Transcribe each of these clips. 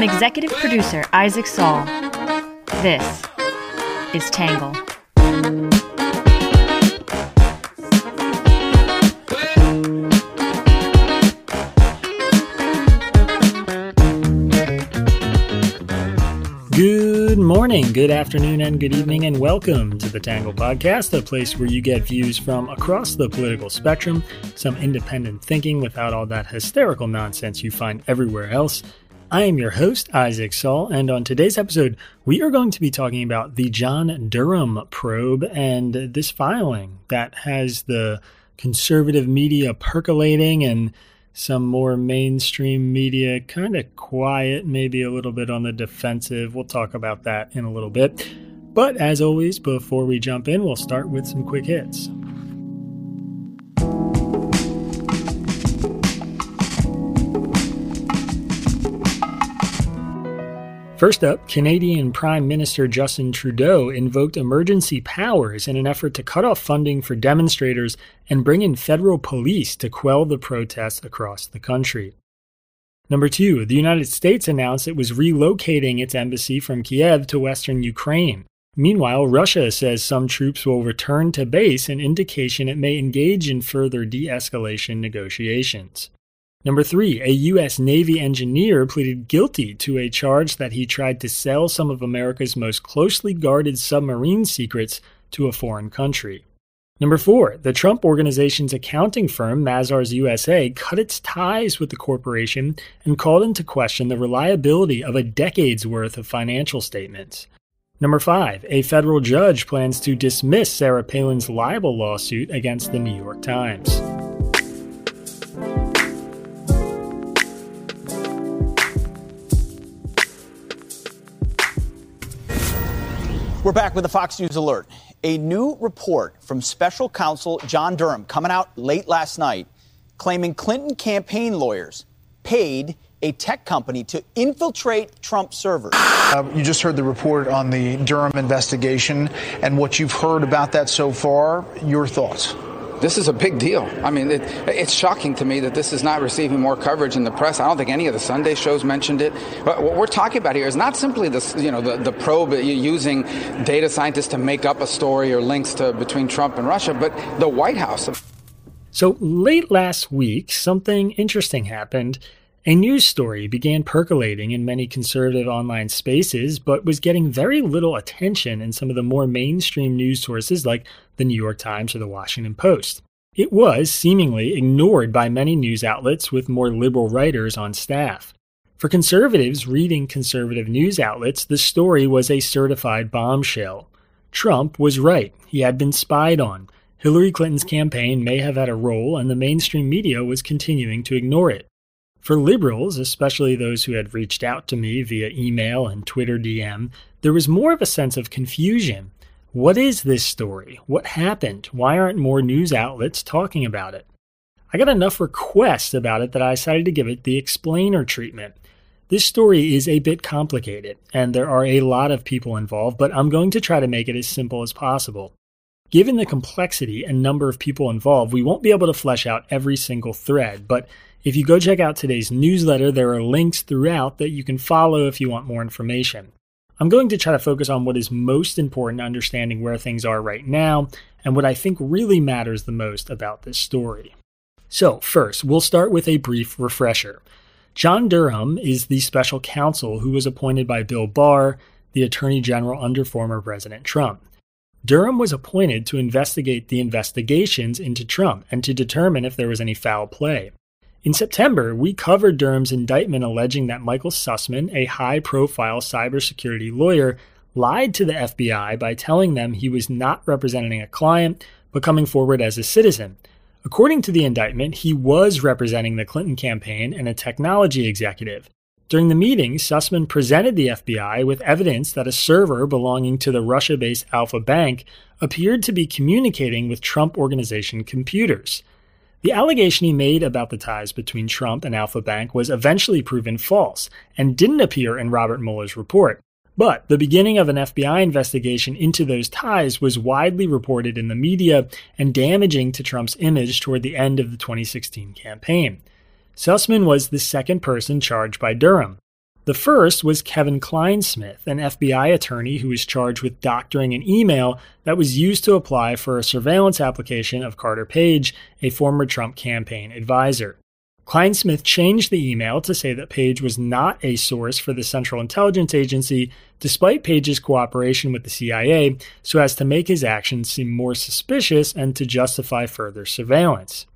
From executive producer Isaac Saul, this is Tangle. Good morning, good afternoon, and good evening, and welcome to the Tangle Podcast, a place where you get views from across the political spectrum, some independent thinking without all that hysterical nonsense you find everywhere else. I am your host, Isaac Saul, and on today's episode, we are going to be talking about the John Durham probe and this filing that has the conservative media percolating and some more mainstream media kind of quiet, maybe a little bit on the defensive. We'll talk about that in a little bit. But as always, before we jump in, we'll start with some quick hits. First up, Canadian Prime Minister Justin Trudeau invoked emergency powers in an effort to cut off funding for demonstrators and bring in federal police to quell the protests across the country. Number two, the United States announced it was relocating its embassy from Kiev to western Ukraine. Meanwhile, Russia says some troops will return to base, an indication it may engage in further de escalation negotiations. Number three, a U.S. Navy engineer pleaded guilty to a charge that he tried to sell some of America's most closely guarded submarine secrets to a foreign country. Number four, the Trump Organization's accounting firm, Mazars USA, cut its ties with the corporation and called into question the reliability of a decade's worth of financial statements. Number five, a federal judge plans to dismiss Sarah Palin's libel lawsuit against the New York Times. We're back with a Fox News alert. A new report from special counsel John Durham coming out late last night claiming Clinton campaign lawyers paid a tech company to infiltrate Trump servers. Uh, you just heard the report on the Durham investigation and what you've heard about that so far. Your thoughts? This is a big deal. I mean, it, it's shocking to me that this is not receiving more coverage in the press. I don't think any of the Sunday shows mentioned it. But what we're talking about here is not simply this, you know, the, the probe using data scientists to make up a story or links to between Trump and Russia, but the White House. So late last week, something interesting happened. A news story began percolating in many conservative online spaces, but was getting very little attention in some of the more mainstream news sources like the New York Times or the Washington Post. It was seemingly ignored by many news outlets with more liberal writers on staff. For conservatives reading conservative news outlets, the story was a certified bombshell. Trump was right. He had been spied on. Hillary Clinton's campaign may have had a role, and the mainstream media was continuing to ignore it. For liberals, especially those who had reached out to me via email and Twitter DM, there was more of a sense of confusion. What is this story? What happened? Why aren't more news outlets talking about it? I got enough requests about it that I decided to give it the explainer treatment. This story is a bit complicated, and there are a lot of people involved, but I'm going to try to make it as simple as possible. Given the complexity and number of people involved, we won't be able to flesh out every single thread, but if you go check out today's newsletter, there are links throughout that you can follow if you want more information. I'm going to try to focus on what is most important understanding where things are right now and what I think really matters the most about this story. So, first, we'll start with a brief refresher. John Durham is the special counsel who was appointed by Bill Barr, the Attorney General under former President Trump. Durham was appointed to investigate the investigations into Trump and to determine if there was any foul play. In September, we covered Durham's indictment alleging that Michael Sussman, a high profile cybersecurity lawyer, lied to the FBI by telling them he was not representing a client, but coming forward as a citizen. According to the indictment, he was representing the Clinton campaign and a technology executive. During the meeting, Sussman presented the FBI with evidence that a server belonging to the Russia based Alfa Bank appeared to be communicating with Trump Organization computers. The allegation he made about the ties between Trump and Alfa Bank was eventually proven false and didn't appear in Robert Mueller's report. But the beginning of an FBI investigation into those ties was widely reported in the media and damaging to Trump's image toward the end of the 2016 campaign. Sussman was the second person charged by Durham. The first was Kevin Clinesmith, an FBI attorney who was charged with doctoring an email that was used to apply for a surveillance application of Carter Page, a former Trump campaign advisor. Clinesmith changed the email to say that Page was not a source for the Central Intelligence Agency, despite Page's cooperation with the CIA, so as to make his actions seem more suspicious and to justify further surveillance.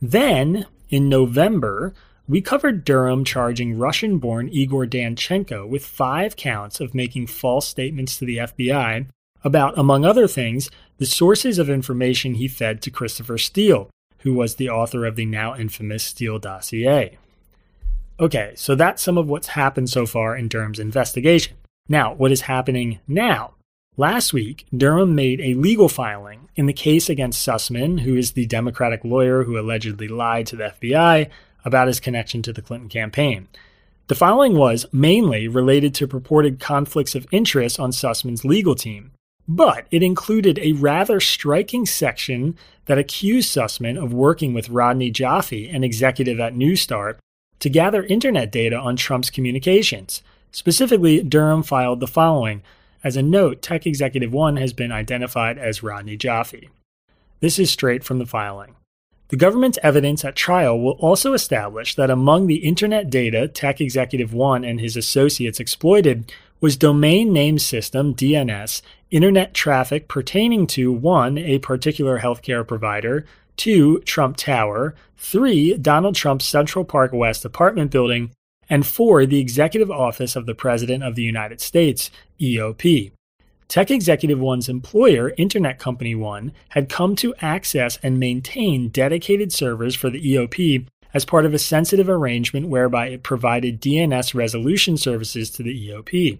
Then, in November, we covered Durham charging Russian born Igor Danchenko with five counts of making false statements to the FBI about, among other things, the sources of information he fed to Christopher Steele, who was the author of the now infamous Steele dossier. Okay, so that's some of what's happened so far in Durham's investigation. Now, what is happening now? Last week, Durham made a legal filing in the case against Sussman, who is the Democratic lawyer who allegedly lied to the FBI about his connection to the Clinton campaign. The filing was mainly related to purported conflicts of interest on Sussman's legal team, but it included a rather striking section that accused Sussman of working with Rodney Joffe, an executive at Neustar, to gather internet data on Trump's communications. Specifically, Durham filed the following As a note, Tech Executive 1 has been identified as Rodney Joffe. This is straight from the filing. The government's evidence at trial will also establish that among the internet data Tech Executive 1 and his associates exploited was domain name system DNS internet traffic pertaining to 1 a particular healthcare provider, 2 Trump Tower, 3 Donald Trump's Central Park West apartment building, and 4 the executive office of the President of the United States, EOP. Tech Executive One's employer, Internet Company One, had come to access and maintain dedicated servers for the EOP as part of a sensitive arrangement whereby it provided DNS resolution services to the EOP.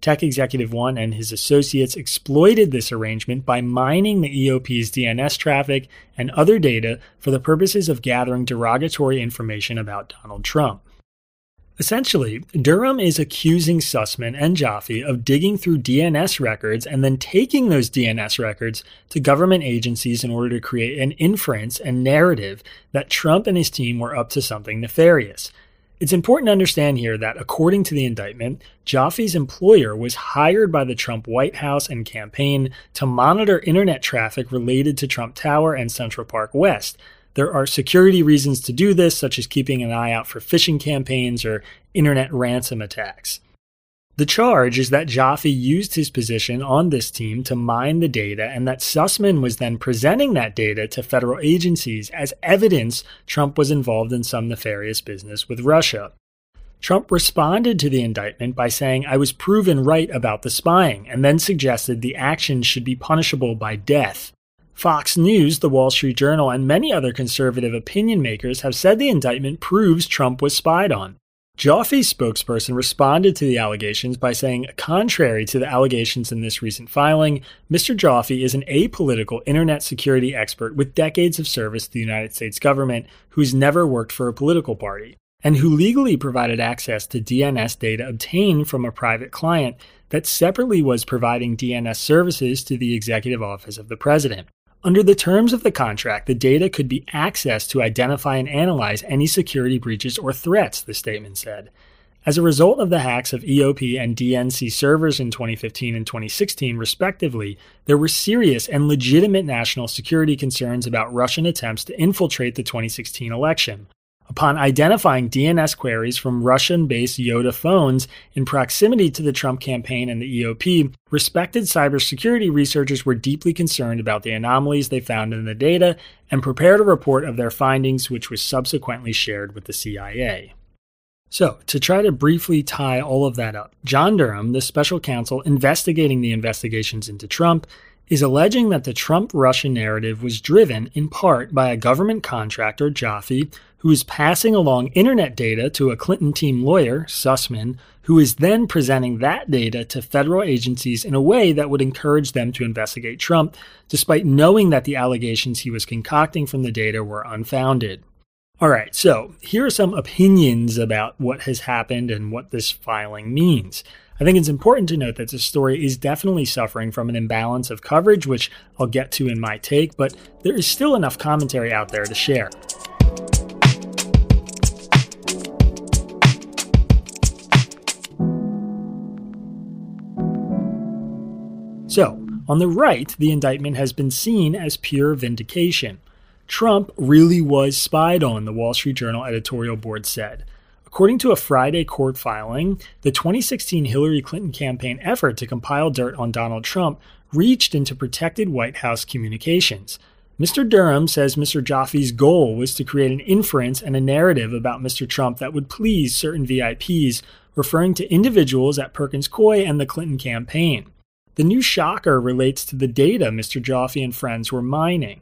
Tech Executive One and his associates exploited this arrangement by mining the EOP's DNS traffic and other data for the purposes of gathering derogatory information about Donald Trump. Essentially, Durham is accusing Sussman and Joffe of digging through DNS records and then taking those DNS records to government agencies in order to create an inference and narrative that Trump and his team were up to something nefarious. It's important to understand here that, according to the indictment, Joffe's employer was hired by the Trump White House and campaign to monitor internet traffic related to Trump Tower and Central Park West, there are security reasons to do this, such as keeping an eye out for phishing campaigns or internet ransom attacks. The charge is that Joffe used his position on this team to mine the data and that Sussman was then presenting that data to federal agencies as evidence Trump was involved in some nefarious business with Russia. Trump responded to the indictment by saying, I was proven right about the spying, and then suggested the actions should be punishable by death. Fox News, the Wall Street Journal, and many other conservative opinion makers have said the indictment proves Trump was spied on. Joffe's spokesperson responded to the allegations by saying, contrary to the allegations in this recent filing, Mr. Joffe is an apolitical internet security expert with decades of service to the United States government who's never worked for a political party, and who legally provided access to DNS data obtained from a private client that separately was providing DNS services to the executive office of the president. Under the terms of the contract, the data could be accessed to identify and analyze any security breaches or threats, the statement said. As a result of the hacks of EOP and DNC servers in 2015 and 2016, respectively, there were serious and legitimate national security concerns about Russian attempts to infiltrate the 2016 election. Upon identifying DNS queries from Russian based YotaPhones in proximity to the Trump campaign and the EOP, respected cybersecurity researchers were deeply concerned about the anomalies they found in the data and prepared a report of their findings, which was subsequently shared with the CIA. So, to try to briefly tie all of that up, John Durham, the special counsel investigating the investigations into Trump, is alleging that the Trump Russia narrative was driven in part by a government contractor, Joffe, who is passing along internet data to a Clinton team lawyer, Sussman, who is then presenting that data to federal agencies in a way that would encourage them to investigate Trump, despite knowing that the allegations he was concocting from the data were unfounded. All right, so here are some opinions about what has happened and what this filing means. I think it's important to note that this story is definitely suffering from an imbalance of coverage, which I'll get to in my take, but there is still enough commentary out there to share. So, on the right, the indictment has been seen as pure vindication. Trump really was spied on, the Wall Street Journal editorial board said. According to a Friday court filing, the 2016 Hillary Clinton campaign effort to compile dirt on Donald Trump reached into protected White House communications. Mr. Durham says Mr. Joffe's goal was to create an inference and a narrative about Mr. Trump that would please certain VIPs, referring to individuals at Perkins Coie and the Clinton campaign. The new shocker relates to the data Mr. Joffe and friends were mining.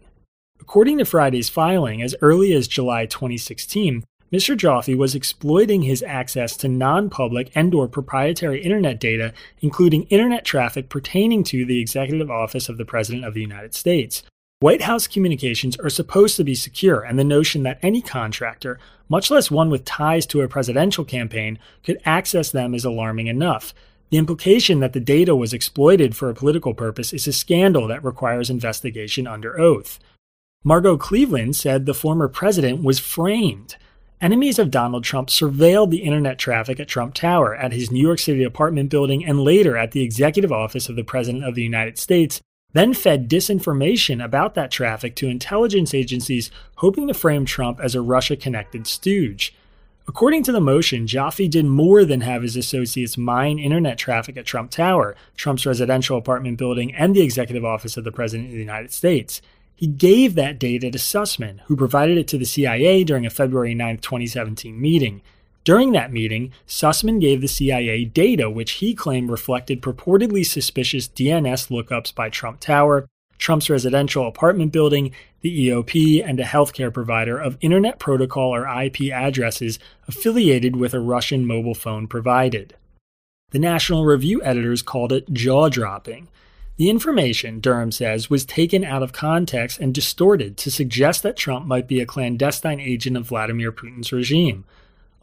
According to Friday's filing, as early as July 2016, Mr. Joffe was exploiting his access to non-public and or proprietary internet data, including internet traffic pertaining to the executive office of the President of the United States. White House communications are supposed to be secure, and the notion that any contractor, much less one with ties to a presidential campaign, could access them is alarming enough. The implication that the data was exploited for a political purpose is a scandal that requires investigation under oath. Margot Cleveland said the former president was framed. Enemies of Donald Trump surveilled the internet traffic at Trump Tower, at his New York City apartment building, and later at the executive office of the President of the United States, then fed disinformation about that traffic to intelligence agencies hoping to frame Trump as a Russia connected stooge. According to the motion, Joffe did more than have his associates mine internet traffic at Trump Tower, Trump's residential apartment building, and the executive office of the President of the United States. He gave that data to Sussman, who provided it to the CIA during a February 9, 2017 meeting. During that meeting, Sussman gave the CIA data which he claimed reflected purportedly suspicious DNS lookups by Trump Tower, Trump's residential apartment building, the EOP, and a healthcare provider of Internet Protocol or IP addresses affiliated with a Russian mobile phone provided. The National Review editors called it jaw dropping. The information, Durham says, was taken out of context and distorted to suggest that Trump might be a clandestine agent of Vladimir Putin's regime.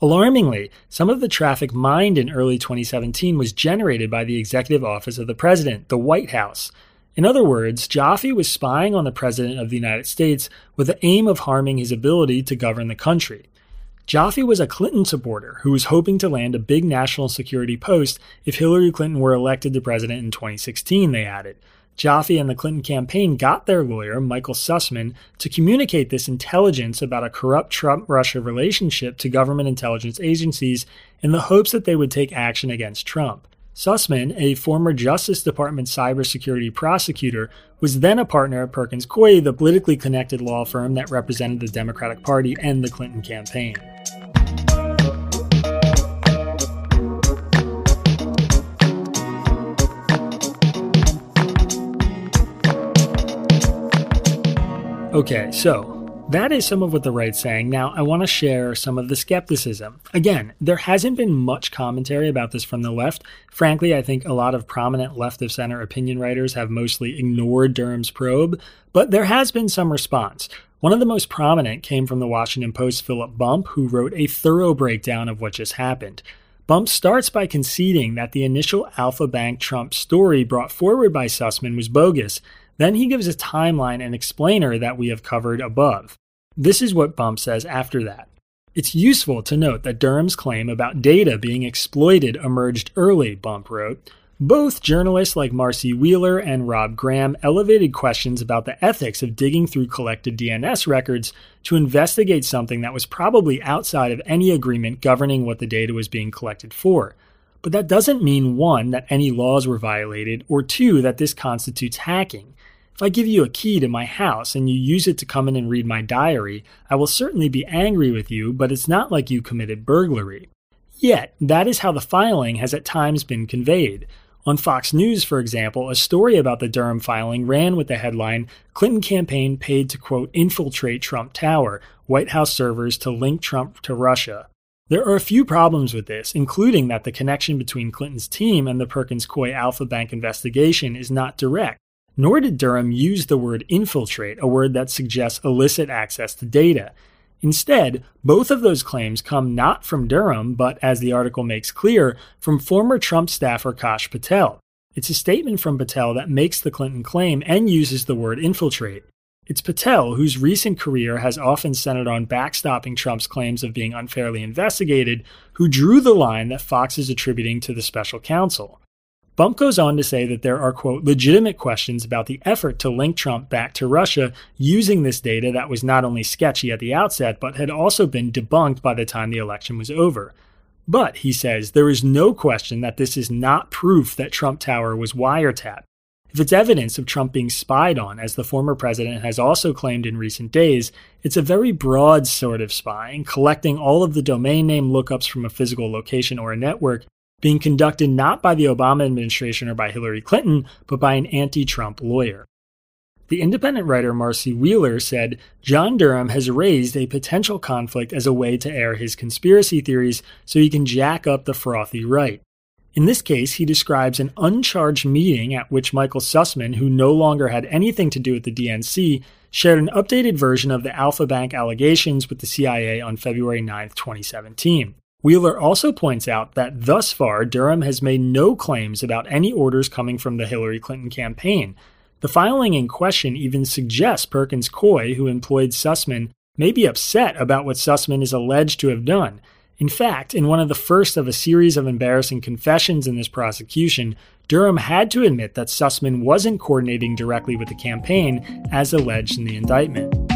Alarmingly, some of the traffic mined in early 2017 was generated by the executive office of the president, the White House. In other words, Joffe was spying on the President of the United States with the aim of harming his ability to govern the country. Joffe was a Clinton supporter who was hoping to land a big national security post if Hillary Clinton were elected to president in 2016, they added. Joffe and the Clinton campaign got their lawyer, Michael Sussman, to communicate this intelligence about a corrupt Trump Russia relationship to government intelligence agencies in the hopes that they would take action against Trump. Sussman, a former Justice Department cybersecurity prosecutor, was then a partner at Perkins Coie, the politically connected law firm that represented the Democratic Party and the Clinton campaign. Okay, so that is some of what the right's saying. Now, I want to share some of the skepticism. Again, there hasn't been much commentary about this from the left. Frankly, I think a lot of prominent left of center opinion writers have mostly ignored Durham's probe, but there has been some response. One of the most prominent came from the Washington Post Philip Bump, who wrote a thorough breakdown of what just happened. Bump starts by conceding that the initial Alfa Bank Trump story brought forward by Sussman was bogus then he gives a timeline and explainer that we have covered above. This is what Bump says after that. It's useful to note that Durham's claim about data being exploited emerged early, Bump wrote. Both journalists like Marcy Wheeler and Rob Graham elevated questions about the ethics of digging through collected DNS records to investigate something that was probably outside of any agreement governing what the data was being collected for. But that doesn't mean one, that any laws were violated, or two, that this constitutes hacking. If I give you a key to my house and you use it to come in and read my diary, I will certainly be angry with you, but it's not like you committed burglary. Yet, that is how the filing has at times been conveyed. On Fox News, for example, a story about the Durham filing ran with the headline Clinton campaign paid to quote infiltrate Trump Tower, White House servers to link Trump to Russia. There are a few problems with this, including that the connection between Clinton's team and the Perkins Coie Alfa Bank investigation is not direct. Nor did Durham use the word infiltrate, a word that suggests illicit access to data. Instead, both of those claims come not from Durham, but, as the article makes clear, from former Trump staffer Kash Patel. It's a statement from Patel that makes the Clinton claim and uses the word infiltrate. It's Patel, whose recent career has often centered on backstopping Trump's claims of being unfairly investigated, who drew the line that Fox is attributing to the special counsel. Bump goes on to say that there are, quote, legitimate questions about the effort to link Trump back to Russia using this data that was not only sketchy at the outset, but had also been debunked by the time the election was over. But, he says, there is no question that this is not proof that Trump Tower was wiretapped. If it's evidence of Trump being spied on, as the former president has also claimed in recent days, it's a very broad sort of spying, collecting all of the domain name lookups from a physical location or a network, being conducted not by the Obama administration or by Hillary Clinton, but by an anti Trump lawyer. The independent writer Marcy Wheeler said John Durham has raised a potential conflict as a way to air his conspiracy theories so he can jack up the frothy right. In this case, he describes an uncharged meeting at which Michael Sussman, who no longer had anything to do with the DNC, shared an updated version of the Alfa Bank allegations with the CIA on February 9, 2017. Wheeler also points out that thus far, Durham has made no claims about any orders coming from the Hillary Clinton campaign. The filing in question even suggests Perkins Coie, who employed Sussman, may be upset about what Sussman is alleged to have done, in fact, in one of the first of a series of embarrassing confessions in this prosecution, Durham had to admit that Sussman wasn't coordinating directly with the campaign, as alleged in the indictment.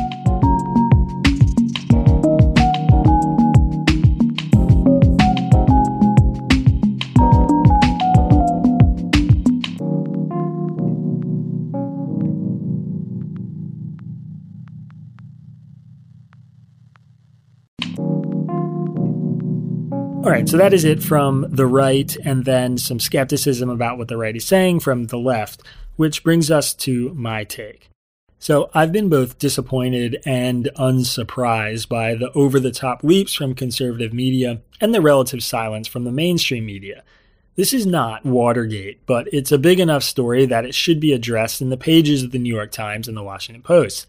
All right, so that is it from the right, and then some skepticism about what the right is saying from the left, which brings us to my take. So I've been both disappointed and unsurprised by the over the top leaps from conservative media and the relative silence from the mainstream media. This is not Watergate, but it's a big enough story that it should be addressed in the pages of the New York Times and the Washington Post.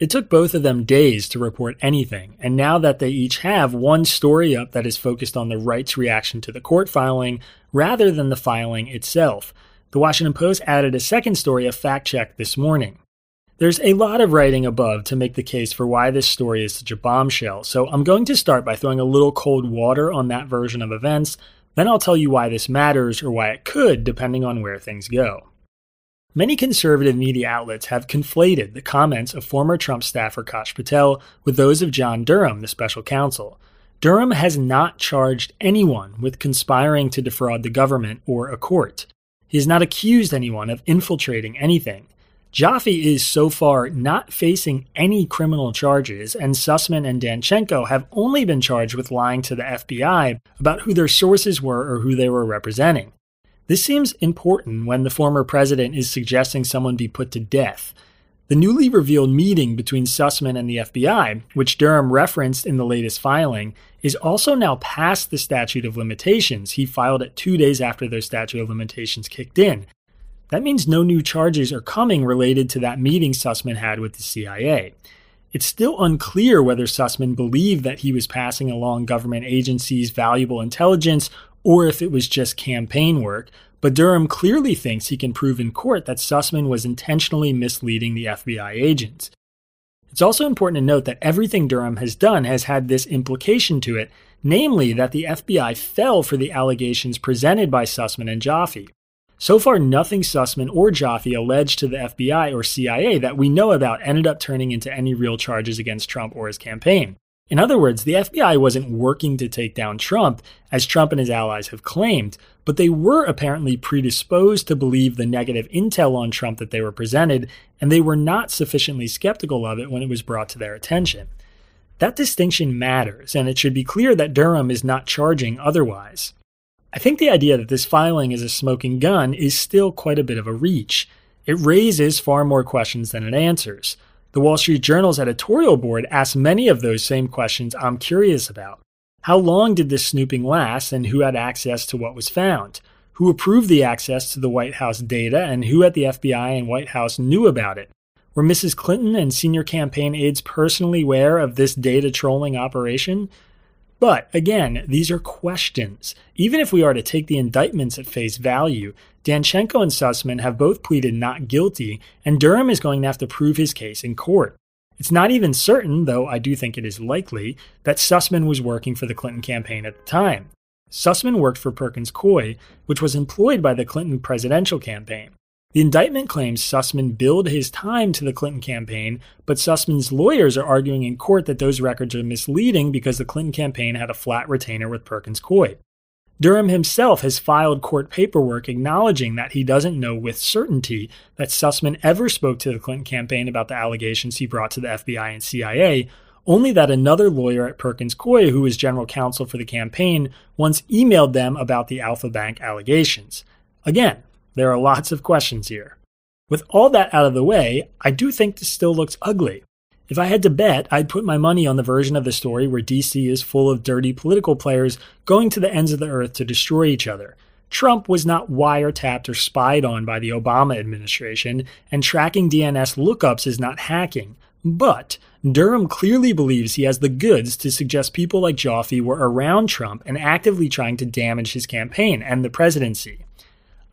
It took both of them days to report anything, and now that they each have one story up that is focused on the right's reaction to the court filing rather than the filing itself, the Washington Post added a second story of fact check this morning. There's a lot of writing above to make the case for why this story is such a bombshell, so I'm going to start by throwing a little cold water on that version of events, then I'll tell you why this matters or why it could, depending on where things go. Many conservative media outlets have conflated the comments of former Trump staffer Kash Patel with those of John Durham, the special counsel. Durham has not charged anyone with conspiring to defraud the government or a court. He has not accused anyone of infiltrating anything. Joffe is so far not facing any criminal charges, and Sussman and Danchenko have only been charged with lying to the FBI about who their sources were or who they were representing. This seems important when the former president is suggesting someone be put to death. The newly revealed meeting between Sussman and the FBI, which Durham referenced in the latest filing, is also now past the statute of limitations. He filed it two days after their statute of limitations kicked in. That means no new charges are coming related to that meeting Sussman had with the CIA. It's still unclear whether Sussman believed that he was passing along government agencies valuable intelligence or if it was just campaign work, but Durham clearly thinks he can prove in court that Sussman was intentionally misleading the FBI agents. It's also important to note that everything Durham has done has had this implication to it, namely that the FBI fell for the allegations presented by Sussman and Joffe. So far, nothing Sussman or Joffe alleged to the FBI or CIA that we know about ended up turning into any real charges against Trump or his campaign. In other words, the FBI wasn't working to take down Trump, as Trump and his allies have claimed, but they were apparently predisposed to believe the negative intel on Trump that they were presented, and they were not sufficiently skeptical of it when it was brought to their attention. That distinction matters, and it should be clear that Durham is not charging otherwise. I think the idea that this filing is a smoking gun is still quite a bit of a reach. It raises far more questions than it answers. The Wall Street Journal's editorial board asked many of those same questions I'm curious about. How long did this snooping last and who had access to what was found? Who approved the access to the White House data and who at the FBI and White House knew about it? Were Mrs. Clinton and senior campaign aides personally aware of this data trolling operation? But again, these are questions. Even if we are to take the indictments at face value, Danchenko and Sussman have both pleaded not guilty, and Durham is going to have to prove his case in court. It's not even certain, though I do think it is likely, that Sussman was working for the Clinton campaign at the time. Sussman worked for Perkins Coie, which was employed by the Clinton presidential campaign. The indictment claims Sussman billed his time to the Clinton campaign, but Sussman's lawyers are arguing in court that those records are misleading because the Clinton campaign had a flat retainer with Perkins Coie. Durham himself has filed court paperwork acknowledging that he doesn't know with certainty that Sussman ever spoke to the Clinton campaign about the allegations he brought to the FBI and CIA, only that another lawyer at Perkins Coie, who was general counsel for the campaign, once emailed them about the Alfa Bank allegations. Again, there are lots of questions here. With all that out of the way, I do think this still looks ugly. If I had to bet, I'd put my money on the version of the story where DC is full of dirty political players going to the ends of the earth to destroy each other. Trump was not wiretapped or spied on by the Obama administration, and tracking DNS lookups is not hacking. But Durham clearly believes he has the goods to suggest people like Joffe were around Trump and actively trying to damage his campaign and the presidency.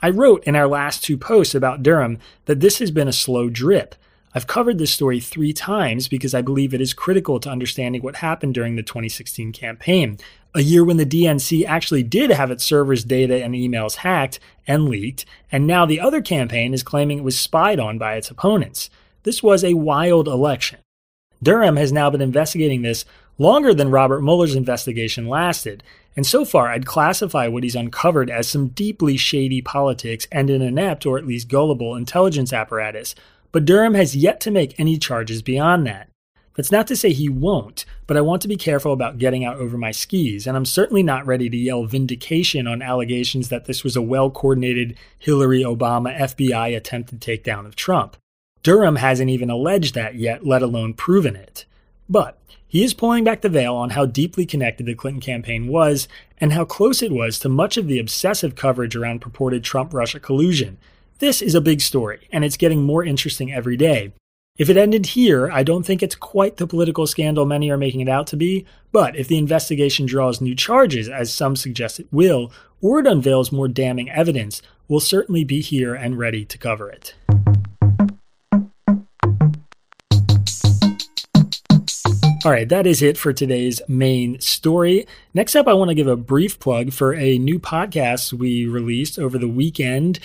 I wrote in our last two posts about Durham that this has been a slow drip. I've covered this story three times because I believe it is critical to understanding what happened during the 2016 campaign, a year when the DNC actually did have its servers' data and emails hacked and leaked, and now the other campaign is claiming it was spied on by its opponents. This was a wild election. Durham has now been investigating this longer than Robert Mueller's investigation lasted, and so far I'd classify what he's uncovered as some deeply shady politics and an inept or at least gullible intelligence apparatus. But Durham has yet to make any charges beyond that. That's not to say he won't, but I want to be careful about getting out over my skis, and I'm certainly not ready to yell vindication on allegations that this was a well coordinated Hillary Obama FBI attempted takedown of Trump. Durham hasn't even alleged that yet, let alone proven it. But he is pulling back the veil on how deeply connected the Clinton campaign was and how close it was to much of the obsessive coverage around purported Trump Russia collusion. This is a big story, and it's getting more interesting every day. If it ended here, I don't think it's quite the political scandal many are making it out to be, but if the investigation draws new charges, as some suggest it will, or it unveils more damning evidence, we'll certainly be here and ready to cover it. All right, that is it for today's main story. Next up, I want to give a brief plug for a new podcast we released over the weekend.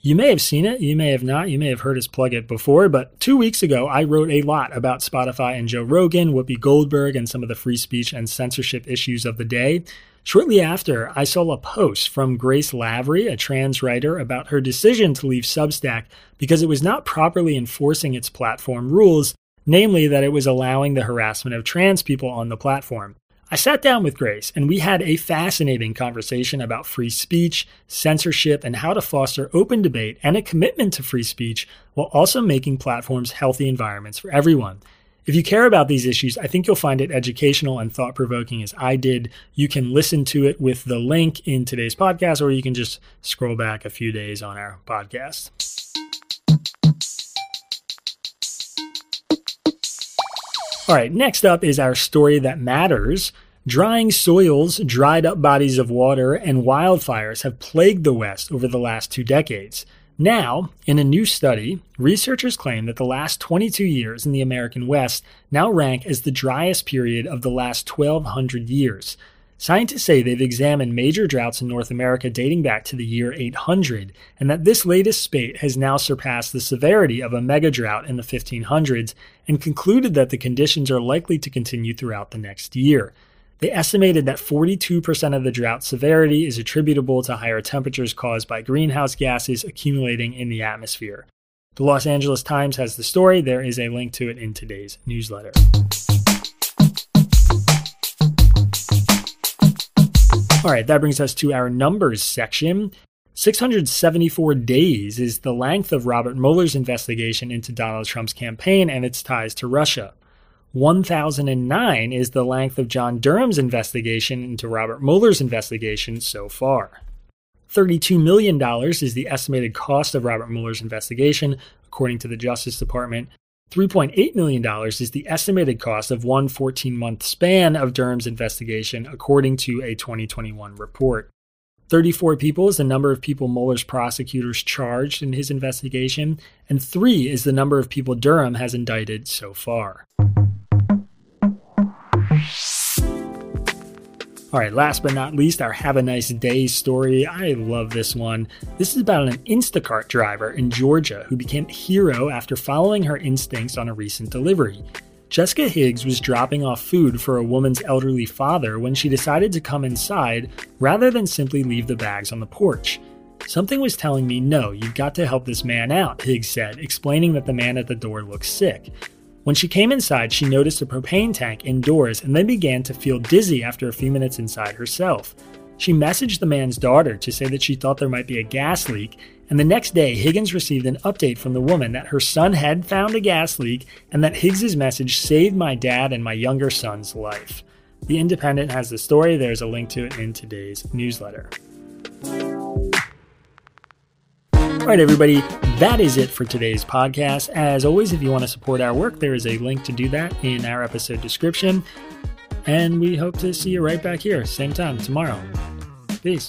You may have seen it, you may have not, you may have heard us plug it before, but two weeks ago, I wrote a lot about Spotify and Joe Rogan, Whoopi Goldberg, and some of the free speech and censorship issues of the day. Shortly after, I saw a post from Grace Lavery, a trans writer, about her decision to leave Substack because it was not properly enforcing its platform rules namely that it was allowing the harassment of trans people on the platform. I sat down with Grace and we had a fascinating conversation about free speech, censorship, and how to foster open debate and a commitment to free speech while also making platforms healthy environments for everyone. If you care about these issues, I think you'll find it educational and thought provoking as I did. You can listen to it with the link in today's podcast, or you can just scroll back a few days on our podcast. All right, next up is our story that matters. Drying soils, dried up bodies of water, and wildfires have plagued the West over the last two decades. Now, in a new study, researchers claim that the last 22 years in the American West now rank as the driest period of the last 1,200 years. Scientists say they've examined major droughts in North America dating back to the year 800, and that this latest spate has now surpassed the severity of a mega drought in the 1500s and concluded that the conditions are likely to continue throughout the next year. They estimated that 42% of the drought severity is attributable to higher temperatures caused by greenhouse gases accumulating in the atmosphere. The Los Angeles Times has the story. There is a link to it in today's newsletter. All right, that brings us to our numbers section. 674 days is the length of Robert Mueller's investigation into Donald Trump's campaign and its ties to Russia. 1009 is the length of John Durham's investigation into Robert Mueller's investigation so far. $32 million is the estimated cost of Robert Mueller's investigation, according to the Justice Department, $3.8 million is the estimated cost of one 14 month span of Durham's investigation, according to a 2021 report. 34 people is the number of people Mueller's prosecutors charged in his investigation, and three is the number of people Durham has indicted so far. All right, last but not least, our Have a Nice Day story. I love this one. This is about an Instacart driver in Georgia who became a hero after following her instincts on a recent delivery. Jessica Higgs was dropping off food for a woman's elderly father when she decided to come inside rather than simply leave the bags on the porch. Something was telling me, no, you've got to help this man out, Higgs said, explaining that the man at the door looked sick. When she came inside, she noticed a propane tank indoors and then began to feel dizzy after a few minutes inside herself. She messaged the man's daughter to say that she thought there might be a gas leak, and the next day, Higgins received an update from the woman that her son had found a gas leak and that Higgs's message saved my dad and my younger son's life. The Independent has the story. There's a link to it in today's newsletter. All right, everybody, that is it for today's podcast. As always, if you want to support our work, there is a link to do that in our episode description. And we hope to see you right back here, same time tomorrow. Peace.